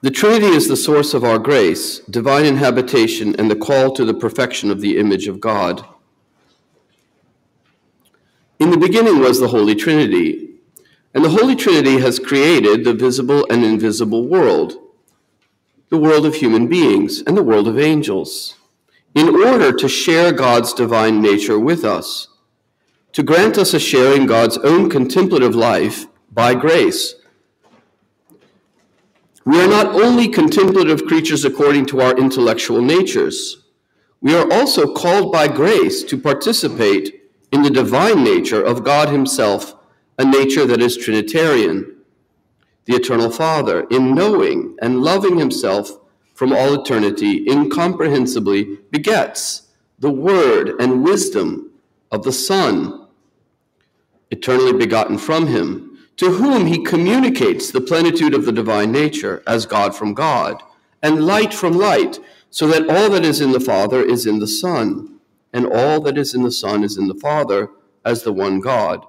The Trinity is the source of our grace, divine inhabitation, and the call to the perfection of the image of God. In the beginning was the Holy Trinity, and the Holy Trinity has created the visible and invisible world, the world of human beings, and the world of angels, in order to share God's divine nature with us, to grant us a share in God's own contemplative life by grace we are not only contemplative creatures according to our intellectual natures, we are also called by grace to participate in the divine nature of God Himself, a nature that is Trinitarian. The Eternal Father, in knowing and loving Himself from all eternity, incomprehensibly begets the Word and wisdom of the Son, eternally begotten from Him to whom he communicates the plenitude of the divine nature as God from God, and light from light, so that all that is in the Father is in the Son, and all that is in the Son is in the Father, as the one God.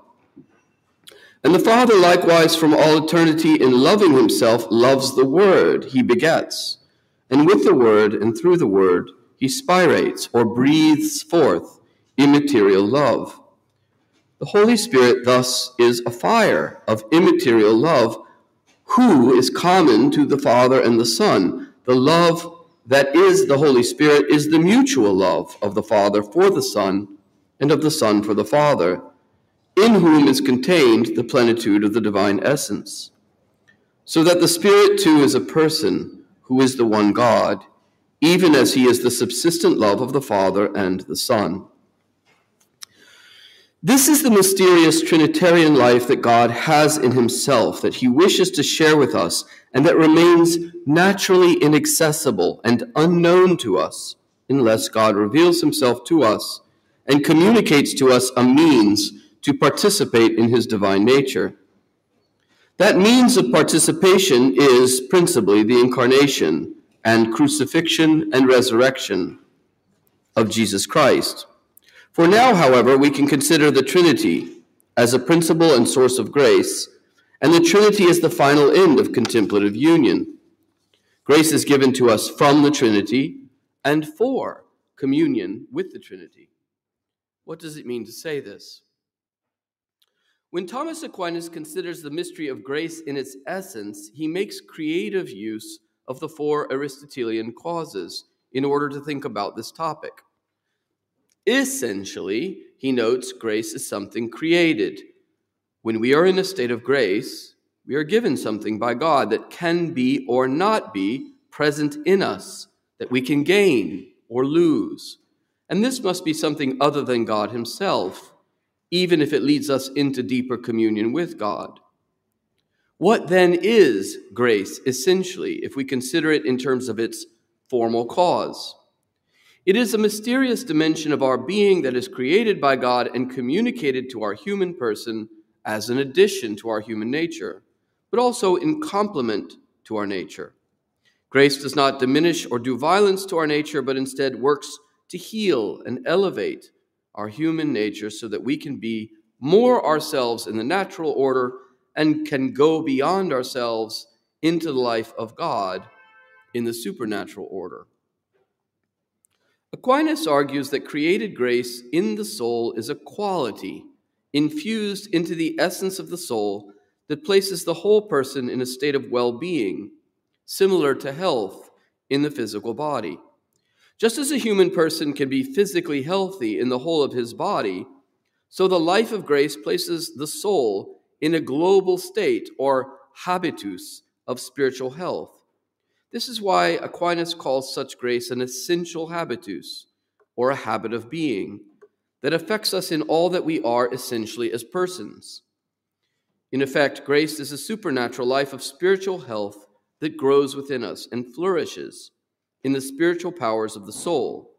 And the Father likewise from all eternity in loving himself loves the Word he begets, and with the Word and through the Word he spirates or breathes forth immaterial love. The Holy Spirit thus is a fire of immaterial love, who is common to the Father and the Son. The love that is the Holy Spirit is the mutual love of the Father for the Son and of the Son for the Father, in whom is contained the plenitude of the divine essence. So that the Spirit too is a person who is the one God, even as he is the subsistent love of the Father and the Son. This is the mysterious Trinitarian life that God has in himself, that he wishes to share with us, and that remains naturally inaccessible and unknown to us unless God reveals himself to us and communicates to us a means to participate in his divine nature. That means of participation is principally the incarnation and crucifixion and resurrection of Jesus Christ. For now, however, we can consider the Trinity as a principle and source of grace, and the Trinity is the final end of contemplative union. Grace is given to us from the Trinity and for communion with the Trinity. What does it mean to say this? When Thomas Aquinas considers the mystery of grace in its essence, he makes creative use of the four Aristotelian causes in order to think about this topic. Essentially, he notes grace is something created. When we are in a state of grace, we are given something by God that can be or not be present in us, that we can gain or lose. And this must be something other than God Himself, even if it leads us into deeper communion with God. What then is grace, essentially, if we consider it in terms of its formal cause? It is a mysterious dimension of our being that is created by God and communicated to our human person as an addition to our human nature, but also in complement to our nature. Grace does not diminish or do violence to our nature, but instead works to heal and elevate our human nature so that we can be more ourselves in the natural order and can go beyond ourselves into the life of God in the supernatural order. Aquinas argues that created grace in the soul is a quality infused into the essence of the soul that places the whole person in a state of well being, similar to health in the physical body. Just as a human person can be physically healthy in the whole of his body, so the life of grace places the soul in a global state or habitus of spiritual health. This is why Aquinas calls such grace an essential habitus, or a habit of being, that affects us in all that we are essentially as persons. In effect, grace is a supernatural life of spiritual health that grows within us and flourishes in the spiritual powers of the soul,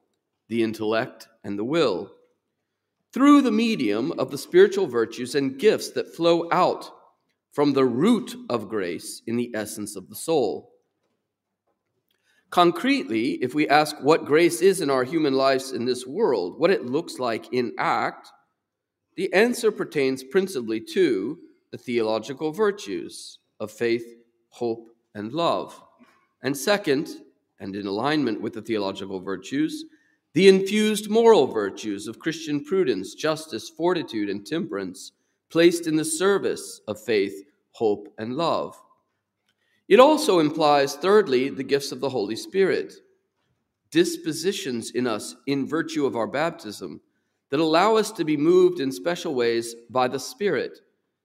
the intellect, and the will, through the medium of the spiritual virtues and gifts that flow out from the root of grace in the essence of the soul. Concretely, if we ask what grace is in our human lives in this world, what it looks like in act, the answer pertains principally to the theological virtues of faith, hope, and love. And second, and in alignment with the theological virtues, the infused moral virtues of Christian prudence, justice, fortitude, and temperance, placed in the service of faith, hope, and love. It also implies, thirdly, the gifts of the Holy Spirit, dispositions in us in virtue of our baptism that allow us to be moved in special ways by the Spirit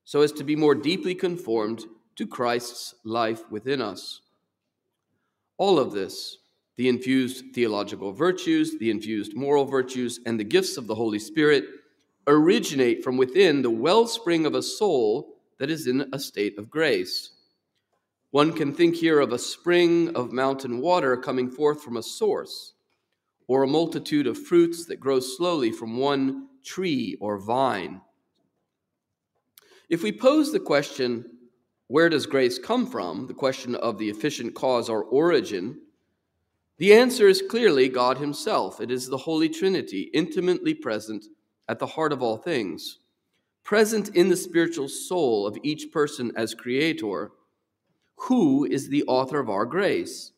so as to be more deeply conformed to Christ's life within us. All of this, the infused theological virtues, the infused moral virtues, and the gifts of the Holy Spirit, originate from within the wellspring of a soul that is in a state of grace. One can think here of a spring of mountain water coming forth from a source, or a multitude of fruits that grow slowly from one tree or vine. If we pose the question, where does grace come from? The question of the efficient cause or origin. The answer is clearly God Himself. It is the Holy Trinity, intimately present at the heart of all things, present in the spiritual soul of each person as creator. Who is the author of our grace?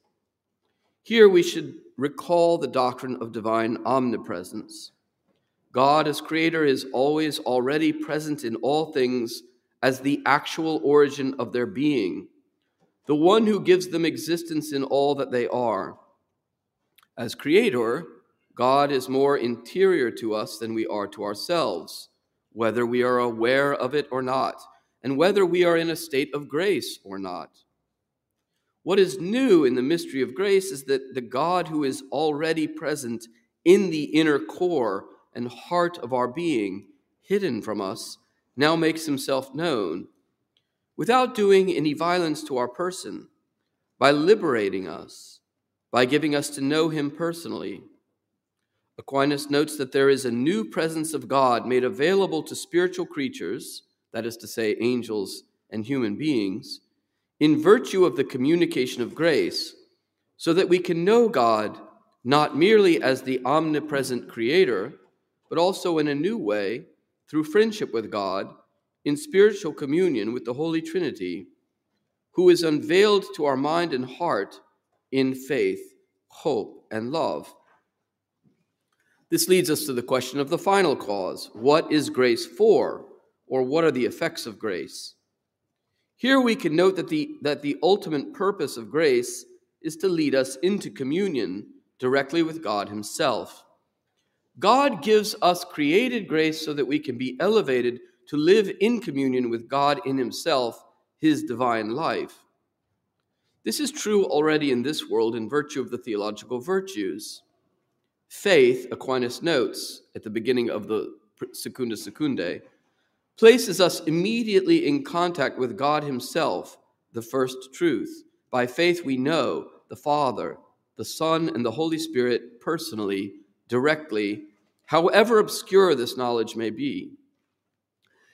Here we should recall the doctrine of divine omnipresence. God, as creator, is always already present in all things as the actual origin of their being, the one who gives them existence in all that they are. As creator, God is more interior to us than we are to ourselves, whether we are aware of it or not, and whether we are in a state of grace or not. What is new in the mystery of grace is that the God who is already present in the inner core and heart of our being, hidden from us, now makes himself known without doing any violence to our person, by liberating us, by giving us to know him personally. Aquinas notes that there is a new presence of God made available to spiritual creatures, that is to say, angels and human beings, in virtue of the communication of grace, so that we can know God not merely as the omnipresent creator, but also in a new way through friendship with God in spiritual communion with the Holy Trinity, who is unveiled to our mind and heart in faith, hope, and love. This leads us to the question of the final cause what is grace for, or what are the effects of grace? Here we can note that the, that the ultimate purpose of grace is to lead us into communion directly with God Himself. God gives us created grace so that we can be elevated to live in communion with God in Himself, His divine life. This is true already in this world in virtue of the theological virtues. Faith, Aquinas notes at the beginning of the Secunda Secundae, places us immediately in contact with God Himself, the first truth. By faith, we know the Father, the Son, and the Holy Spirit personally directly, however obscure this knowledge may be.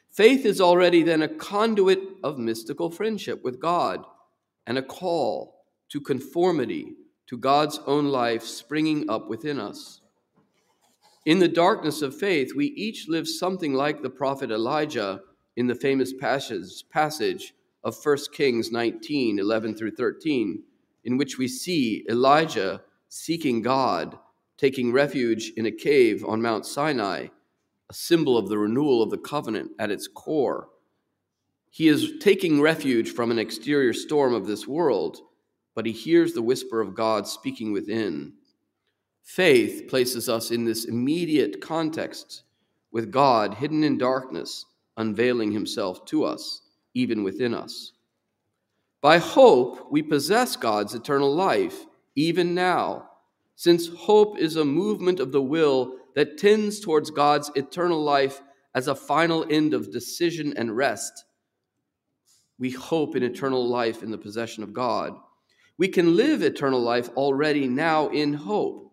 Faith is already then a conduit of mystical friendship with God and a call to conformity to God's own life springing up within us. In the darkness of faith, we each live something like the prophet Elijah in the famous passage, passage of 1 Kings 19 11 through 13, in which we see Elijah seeking God taking refuge in a cave on Mount Sinai, a symbol of the renewal of the covenant at its core. He is taking refuge from an exterior storm of this world, but he hears the whisper of God speaking within. Faith places us in this immediate context with God hidden in darkness, unveiling himself to us, even within us. By hope, we possess God's eternal life, even now since hope is a movement of the will that tends towards God's eternal life as a final end of decision and rest. We hope in eternal life in the possession of God. We can live eternal life already now in hope,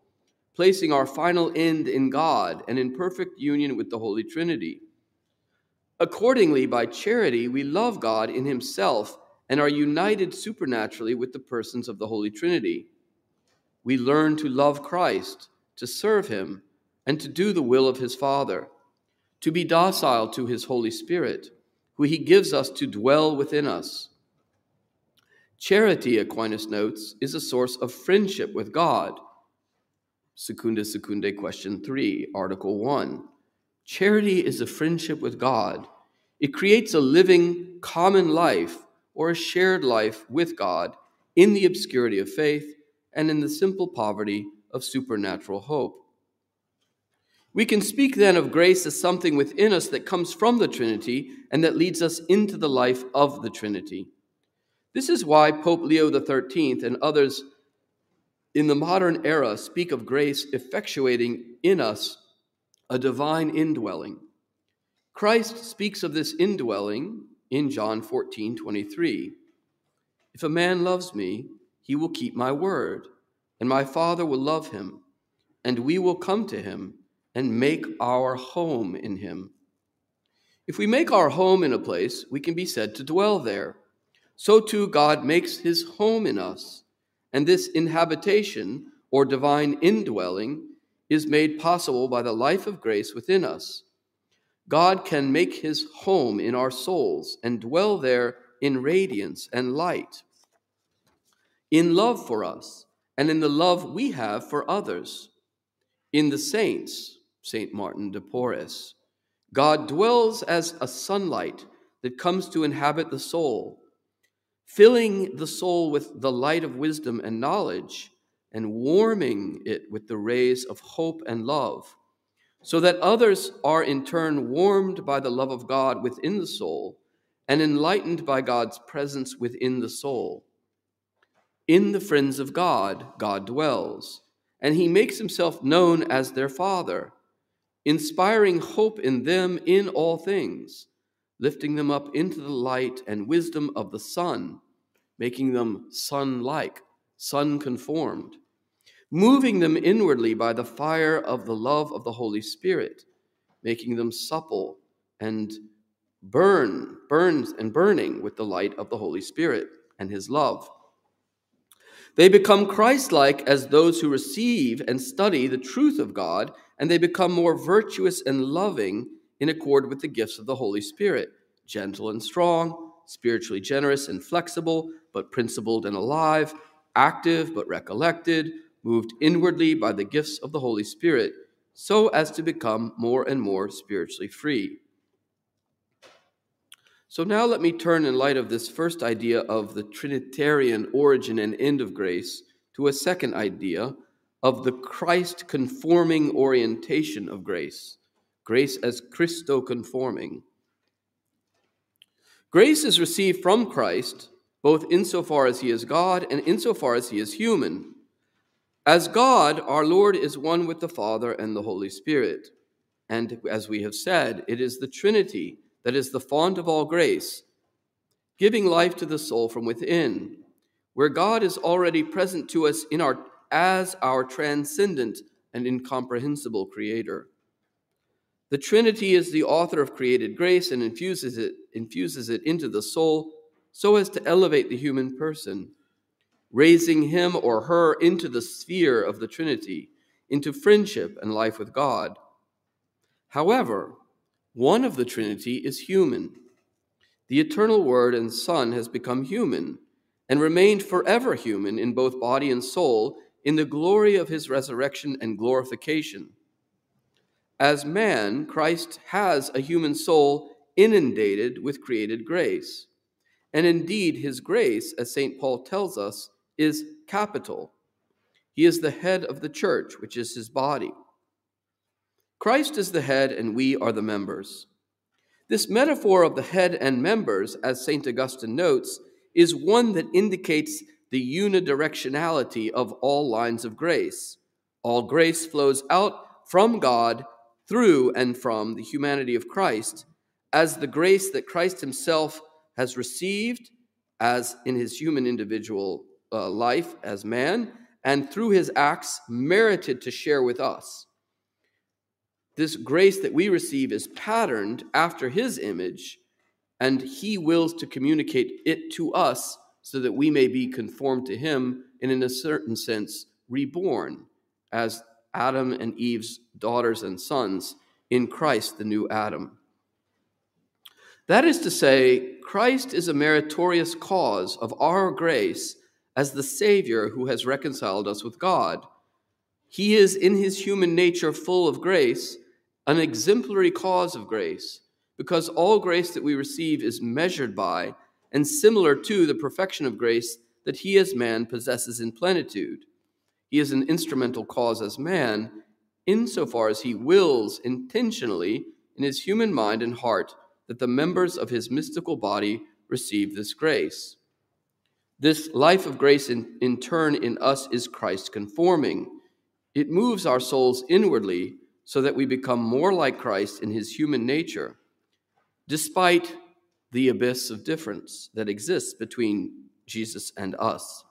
placing our final end in God and in perfect union with the Holy Trinity. Accordingly, by charity, we love God in Himself and are united supernaturally with the persons of the Holy Trinity we learn to love Christ, to serve him, and to do the will of his Father, to be docile to his Holy Spirit, who he gives us to dwell within us. Charity, Aquinas notes, is a source of friendship with God. Secunda Secundae, question 3, Article 1. Charity is a friendship with God. It creates a living, common life or a shared life with God in the obscurity of faith and in the simple poverty of supernatural hope. We can speak then of grace as something within us that comes from the Trinity and that leads us into the life of the Trinity. This is why Pope Leo XIII and others in the modern era speak of grace effectuating in us a divine indwelling. Christ speaks of this indwelling in John 14 23. If a man loves me, he will keep my word, and my Father will love him, and we will come to him and make our home in him. If we make our home in a place, we can be said to dwell there. So too, God makes his home in us, and this inhabitation or divine indwelling is made possible by the life of grace within us. God can make his home in our souls and dwell there in radiance and light, in love for us, and in the love we have for others. In the saints, St. Martin de Porres, God dwells as a sunlight that comes to inhabit the soul, filling the soul with the light of wisdom and knowledge, and warming it with the rays of hope and love so that others are in turn warmed by the love of God within the soul and enlightened by God's presence within the soul. In the friends of God, God dwells, and he makes himself known as their Father, inspiring hope in them in all things, lifting them up into the light and wisdom of the sun, making them sun like, sun conformed, moving them inwardly by the fire of the love of the Holy Spirit, making them supple and burn, burns and burning with the light of the Holy Spirit and his love. They become Christ like as those who receive and study the truth of God, and they become more virtuous and loving in accord with the gifts of the Holy Spirit, gentle and strong, spiritually generous and flexible, but principled and alive, active but recollected, moved inwardly by the gifts of the Holy Spirit, so as to become more and more spiritually free. So now let me turn, in light of this first idea of the Trinitarian origin and end of grace, to a second idea of the Christ conforming orientation of grace, grace as Christo conforming. Grace is received from Christ both insofar as he is God and insofar as he is human. As God, our Lord is one with the Father and the Holy Spirit. And as we have said, it is the Trinity that is the font of all grace, giving life to the soul from within, where God is already present to us in our, as our transcendent and incomprehensible Creator. The Trinity is the author of created grace and infuses it, infuses it into the soul so as to elevate the human person raising him or her into the sphere of the Trinity, into friendship and life with God. However, one of the Trinity is human. The eternal Word and Son has become human and remained forever human in both body and soul in the glory of his resurrection and glorification. As man, Christ has a human soul inundated with created grace. And indeed, his grace, as St. Paul tells us, is capital. He is the head of the church, which is his body. Christ is the head, and we are the members. This metaphor of the head and members, as St. Augustine notes, is one that indicates the unidirectionality of all lines of grace. All grace flows out from God through and from the humanity of Christ as the grace that Christ himself has received as in his human individual uh, life as man, and through his acts merited to share with us. This grace that we receive is patterned after his image, and he wills to communicate it to us so that we may be conformed to him and, in a certain sense, reborn as Adam and Eve's daughters and sons in Christ, the new Adam. That is to say, Christ is a meritorious cause of our grace as the Savior who has reconciled us with God. He is, in his human nature, full of grace, an exemplary cause of grace, because all grace that we receive is measured by and similar to the perfection of grace that he as man possesses in plenitude. He is an instrumental cause as man, insofar as he wills intentionally in his human mind and heart that the members of his mystical body receive this grace. This life of grace, in, in turn, in us is Christ conforming. It moves our souls inwardly so that we become more like Christ in his human nature, despite the abyss of difference that exists between Jesus and us.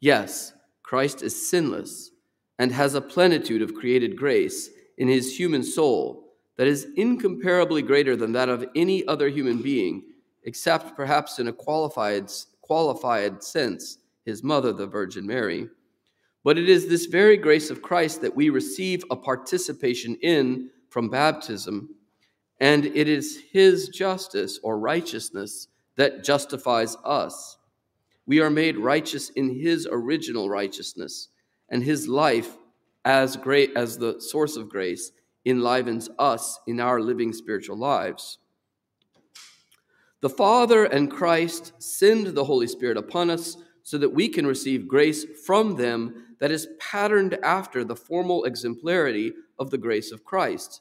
Yes, Christ is sinless and has a plenitude of created grace in his human soul that is incomparably greater than that of any other human being, except perhaps in a qualified, qualified sense, his mother, the Virgin Mary. But it is this very grace of Christ that we receive a participation in from baptism, and it is his justice or righteousness that justifies us. We are made righteous in his original righteousness, and his life as great as the source of grace enlivens us in our living spiritual lives. The Father and Christ send the Holy Spirit upon us so that we can receive grace from them that is patterned after the formal exemplarity of the grace of Christ,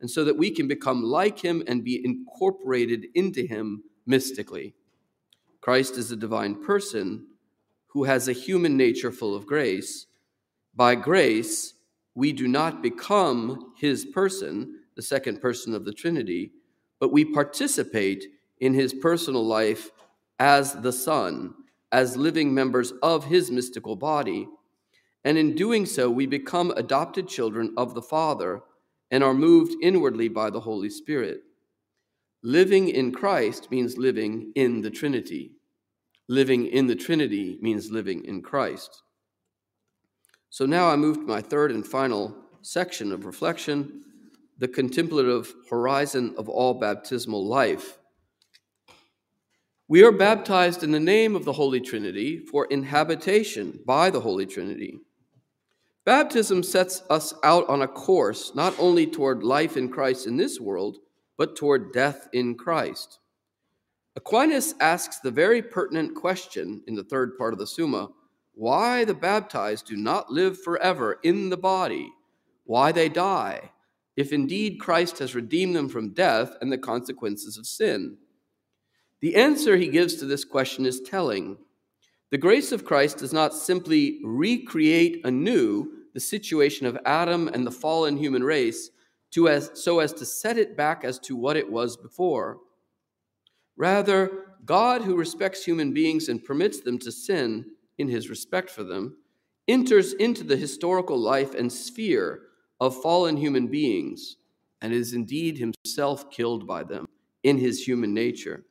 and so that we can become like him and be incorporated into him mystically. Christ is a divine person who has a human nature full of grace. By grace, we do not become his person, the second person of the Trinity, but we participate in his personal life as the Son, as living members of his mystical body. And in doing so, we become adopted children of the Father and are moved inwardly by the Holy Spirit. Living in Christ means living in the Trinity. Living in the Trinity means living in Christ. So now I move to my third and final section of reflection the contemplative horizon of all baptismal life. We are baptized in the name of the Holy Trinity for inhabitation by the Holy Trinity. Baptism sets us out on a course not only toward life in Christ in this world, but toward death in Christ. Aquinas asks the very pertinent question in the third part of the Summa why the baptized do not live forever in the body, why they die, if indeed Christ has redeemed them from death and the consequences of sin. The answer he gives to this question is telling. The grace of Christ does not simply recreate anew the situation of Adam and the fallen human race to as, so as to set it back as to what it was before. Rather, God, who respects human beings and permits them to sin in his respect for them, enters into the historical life and sphere of fallen human beings and is indeed himself killed by them in his human nature.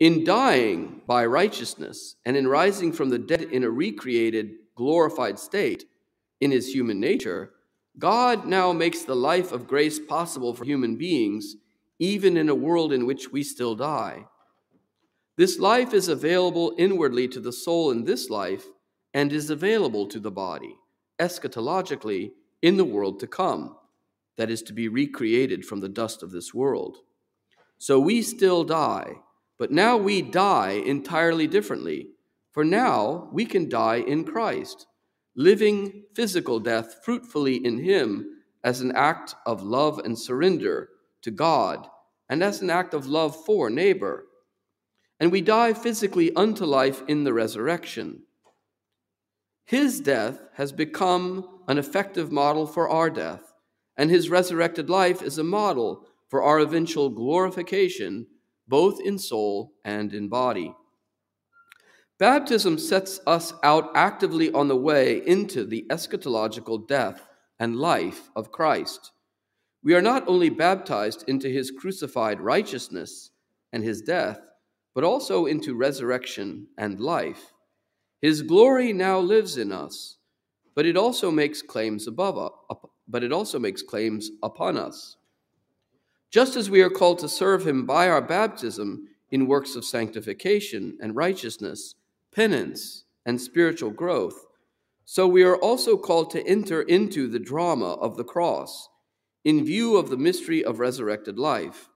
In dying by righteousness and in rising from the dead in a recreated, glorified state in his human nature, God now makes the life of grace possible for human beings even in a world in which we still die. This life is available inwardly to the soul in this life and is available to the body, eschatologically, in the world to come, that is to be recreated from the dust of this world. So we still die, but now we die entirely differently, for now we can die in Christ, living physical death fruitfully in Him as an act of love and surrender to God and as an act of love for neighbor. And we die physically unto life in the resurrection. His death has become an effective model for our death, and his resurrected life is a model for our eventual glorification, both in soul and in body. Baptism sets us out actively on the way into the eschatological death and life of Christ we are not only baptized into his crucified righteousness and his death, but also into resurrection and life. His glory now lives in us, but it also makes claims above but it also makes claims upon us. Just as we are called to serve him by our baptism in works of sanctification and righteousness, penance, and spiritual growth, so we are also called to enter into the drama of the cross in view of the mystery of resurrected life.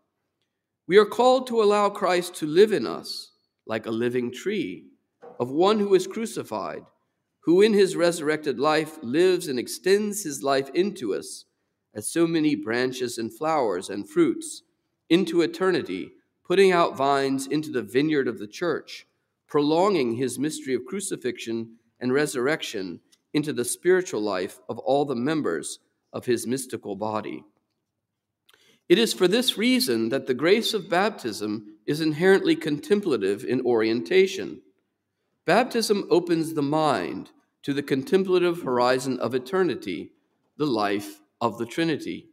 We are called to allow Christ to live in us like a living tree, of one who is crucified, who in his resurrected life lives and extends his life into us as so many branches and flowers and fruits into eternity, putting out vines into the vineyard of the church, prolonging his mystery of crucifixion and resurrection into the spiritual life of all the members of his mystical body. It is for this reason that the grace of baptism is inherently contemplative in orientation. Baptism opens the mind to the contemplative horizon of eternity, the life of the Trinity.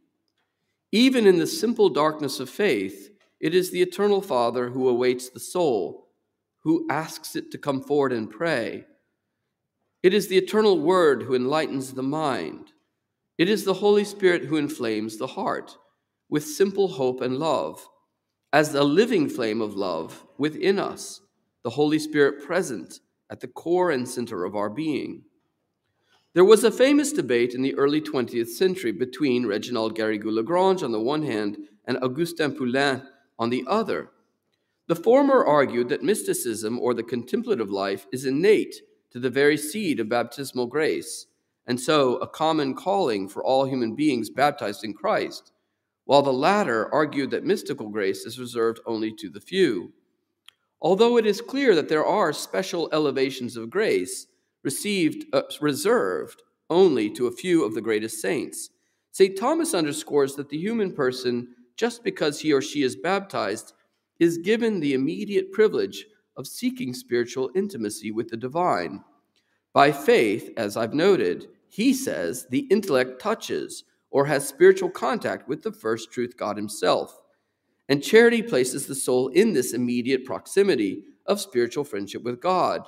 Even in the simple darkness of faith, it is the eternal Father who awaits the soul, who asks it to come forward and pray. It is the eternal Word who enlightens the mind. It is the Holy Spirit who inflames the heart with simple hope and love, as the living flame of love within us, the Holy Spirit present at the core and center of our being. There was a famous debate in the early 20th century between Reginald Garrigou-Lagrange on the one hand and Augustin Poullain on the other. The former argued that mysticism or the contemplative life is innate to the very seed of baptismal grace, and so a common calling for all human beings baptized in Christ while the latter argued that mystical grace is reserved only to the few. Although it is clear that there are special elevations of grace received uh, reserved only to a few of the greatest saints, St. Thomas underscores that the human person, just because he or she is baptized, is given the immediate privilege of seeking spiritual intimacy with the divine. By faith, as I've noted, he says the intellect touches or has spiritual contact with the first truth God Himself. And charity places the soul in this immediate proximity of spiritual friendship with God.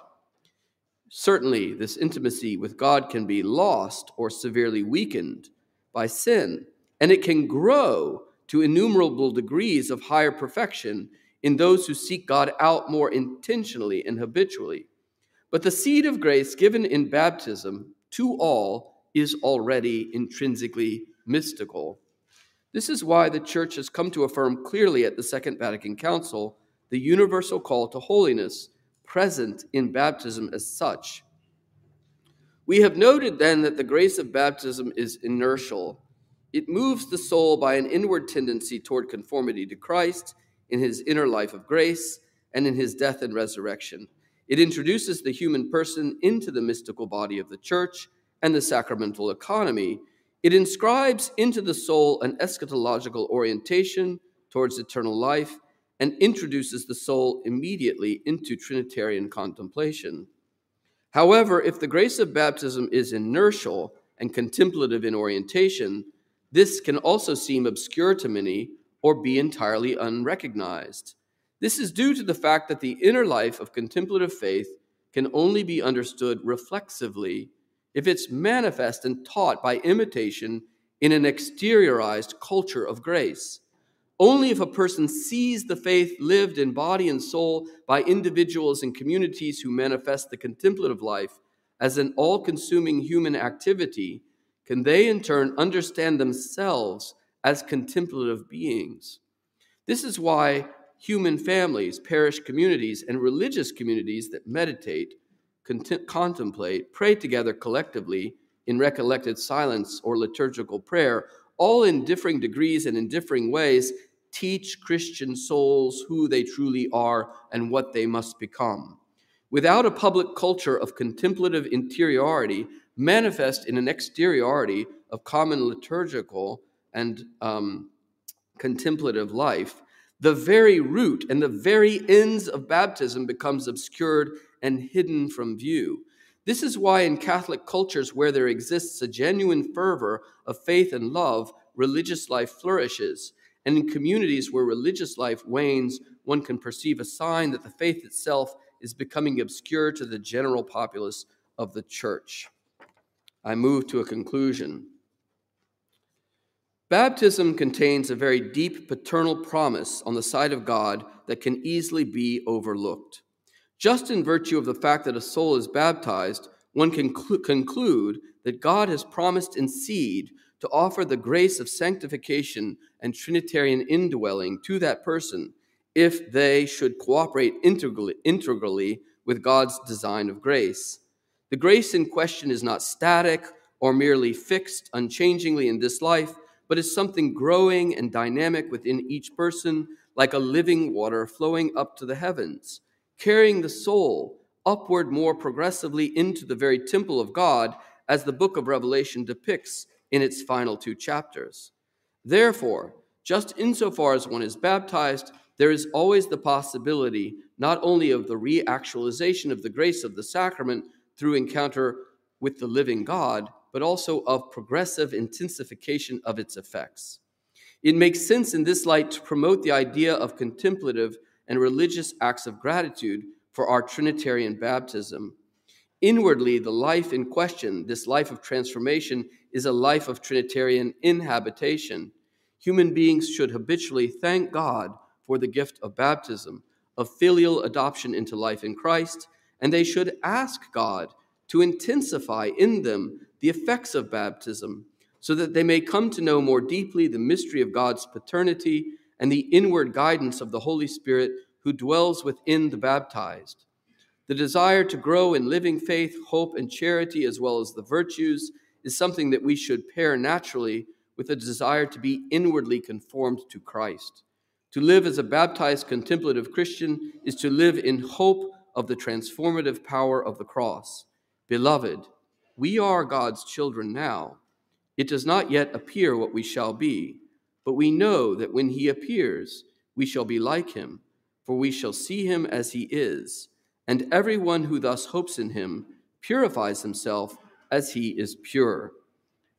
Certainly, this intimacy with God can be lost or severely weakened by sin, and it can grow to innumerable degrees of higher perfection in those who seek God out more intentionally and habitually. But the seed of grace given in baptism to all is already intrinsically mystical. This is why the Church has come to affirm clearly at the Second Vatican Council the universal call to holiness present in baptism as such. We have noted then that the grace of baptism is inertial. It moves the soul by an inward tendency toward conformity to Christ in his inner life of grace and in his death and resurrection. It introduces the human person into the mystical body of the church and the sacramental economy, it inscribes into the soul an eschatological orientation towards eternal life and introduces the soul immediately into Trinitarian contemplation. However, if the grace of baptism is inertial and contemplative in orientation, this can also seem obscure to many or be entirely unrecognized. This is due to the fact that the inner life of contemplative faith can only be understood reflexively if it's manifest and taught by imitation in an exteriorized culture of grace. Only if a person sees the faith lived in body and soul by individuals and communities who manifest the contemplative life as an all consuming human activity can they in turn understand themselves as contemplative beings. This is why human families, parish communities, and religious communities that meditate contemplate, pray together collectively in recollected silence or liturgical prayer, all in differing degrees and in differing ways, teach Christian souls who they truly are and what they must become. Without a public culture of contemplative interiority, manifest in an exteriority of common liturgical and um, contemplative life, the very root and the very ends of baptism becomes obscured and hidden from view. This is why, in Catholic cultures where there exists a genuine fervor of faith and love, religious life flourishes. And in communities where religious life wanes, one can perceive a sign that the faith itself is becoming obscure to the general populace of the church. I move to a conclusion. Baptism contains a very deep paternal promise on the side of God that can easily be overlooked. Just in virtue of the fact that a soul is baptized, one can cl- conclude that God has promised in seed to offer the grace of sanctification and Trinitarian indwelling to that person if they should cooperate integrally, integrally with God's design of grace. The grace in question is not static or merely fixed unchangingly in this life, but is something growing and dynamic within each person, like a living water flowing up to the heavens, carrying the soul upward more progressively into the very temple of God, as the book of Revelation depicts in its final two chapters. Therefore, just insofar as one is baptized, there is always the possibility not only of the reactualization of the grace of the sacrament through encounter with the living God, but also of progressive intensification of its effects. It makes sense in this light to promote the idea of contemplative and religious acts of gratitude for our Trinitarian baptism. Inwardly, the life in question, this life of transformation, is a life of Trinitarian inhabitation. Human beings should habitually thank God for the gift of baptism, of filial adoption into life in Christ, and they should ask God to intensify in them the effects of baptism, so that they may come to know more deeply the mystery of God's paternity and the inward guidance of the Holy Spirit who dwells within the baptized. The desire to grow in living faith, hope, and charity, as well as the virtues, is something that we should pair naturally with a desire to be inwardly conformed to Christ. To live as a baptized contemplative Christian is to live in hope of the transformative power of the cross. Beloved, we are God's children now. It does not yet appear what we shall be, but we know that when he appears, we shall be like him, for we shall see him as he is. And everyone who thus hopes in him purifies himself as he is pure.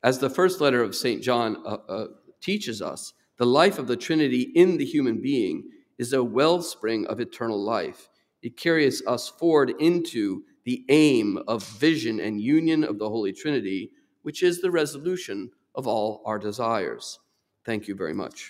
As the first letter of St. John uh, uh, teaches us, the life of the Trinity in the human being is a wellspring of eternal life. It carries us forward into the aim of vision and union of the Holy Trinity, which is the resolution of all our desires. Thank you very much.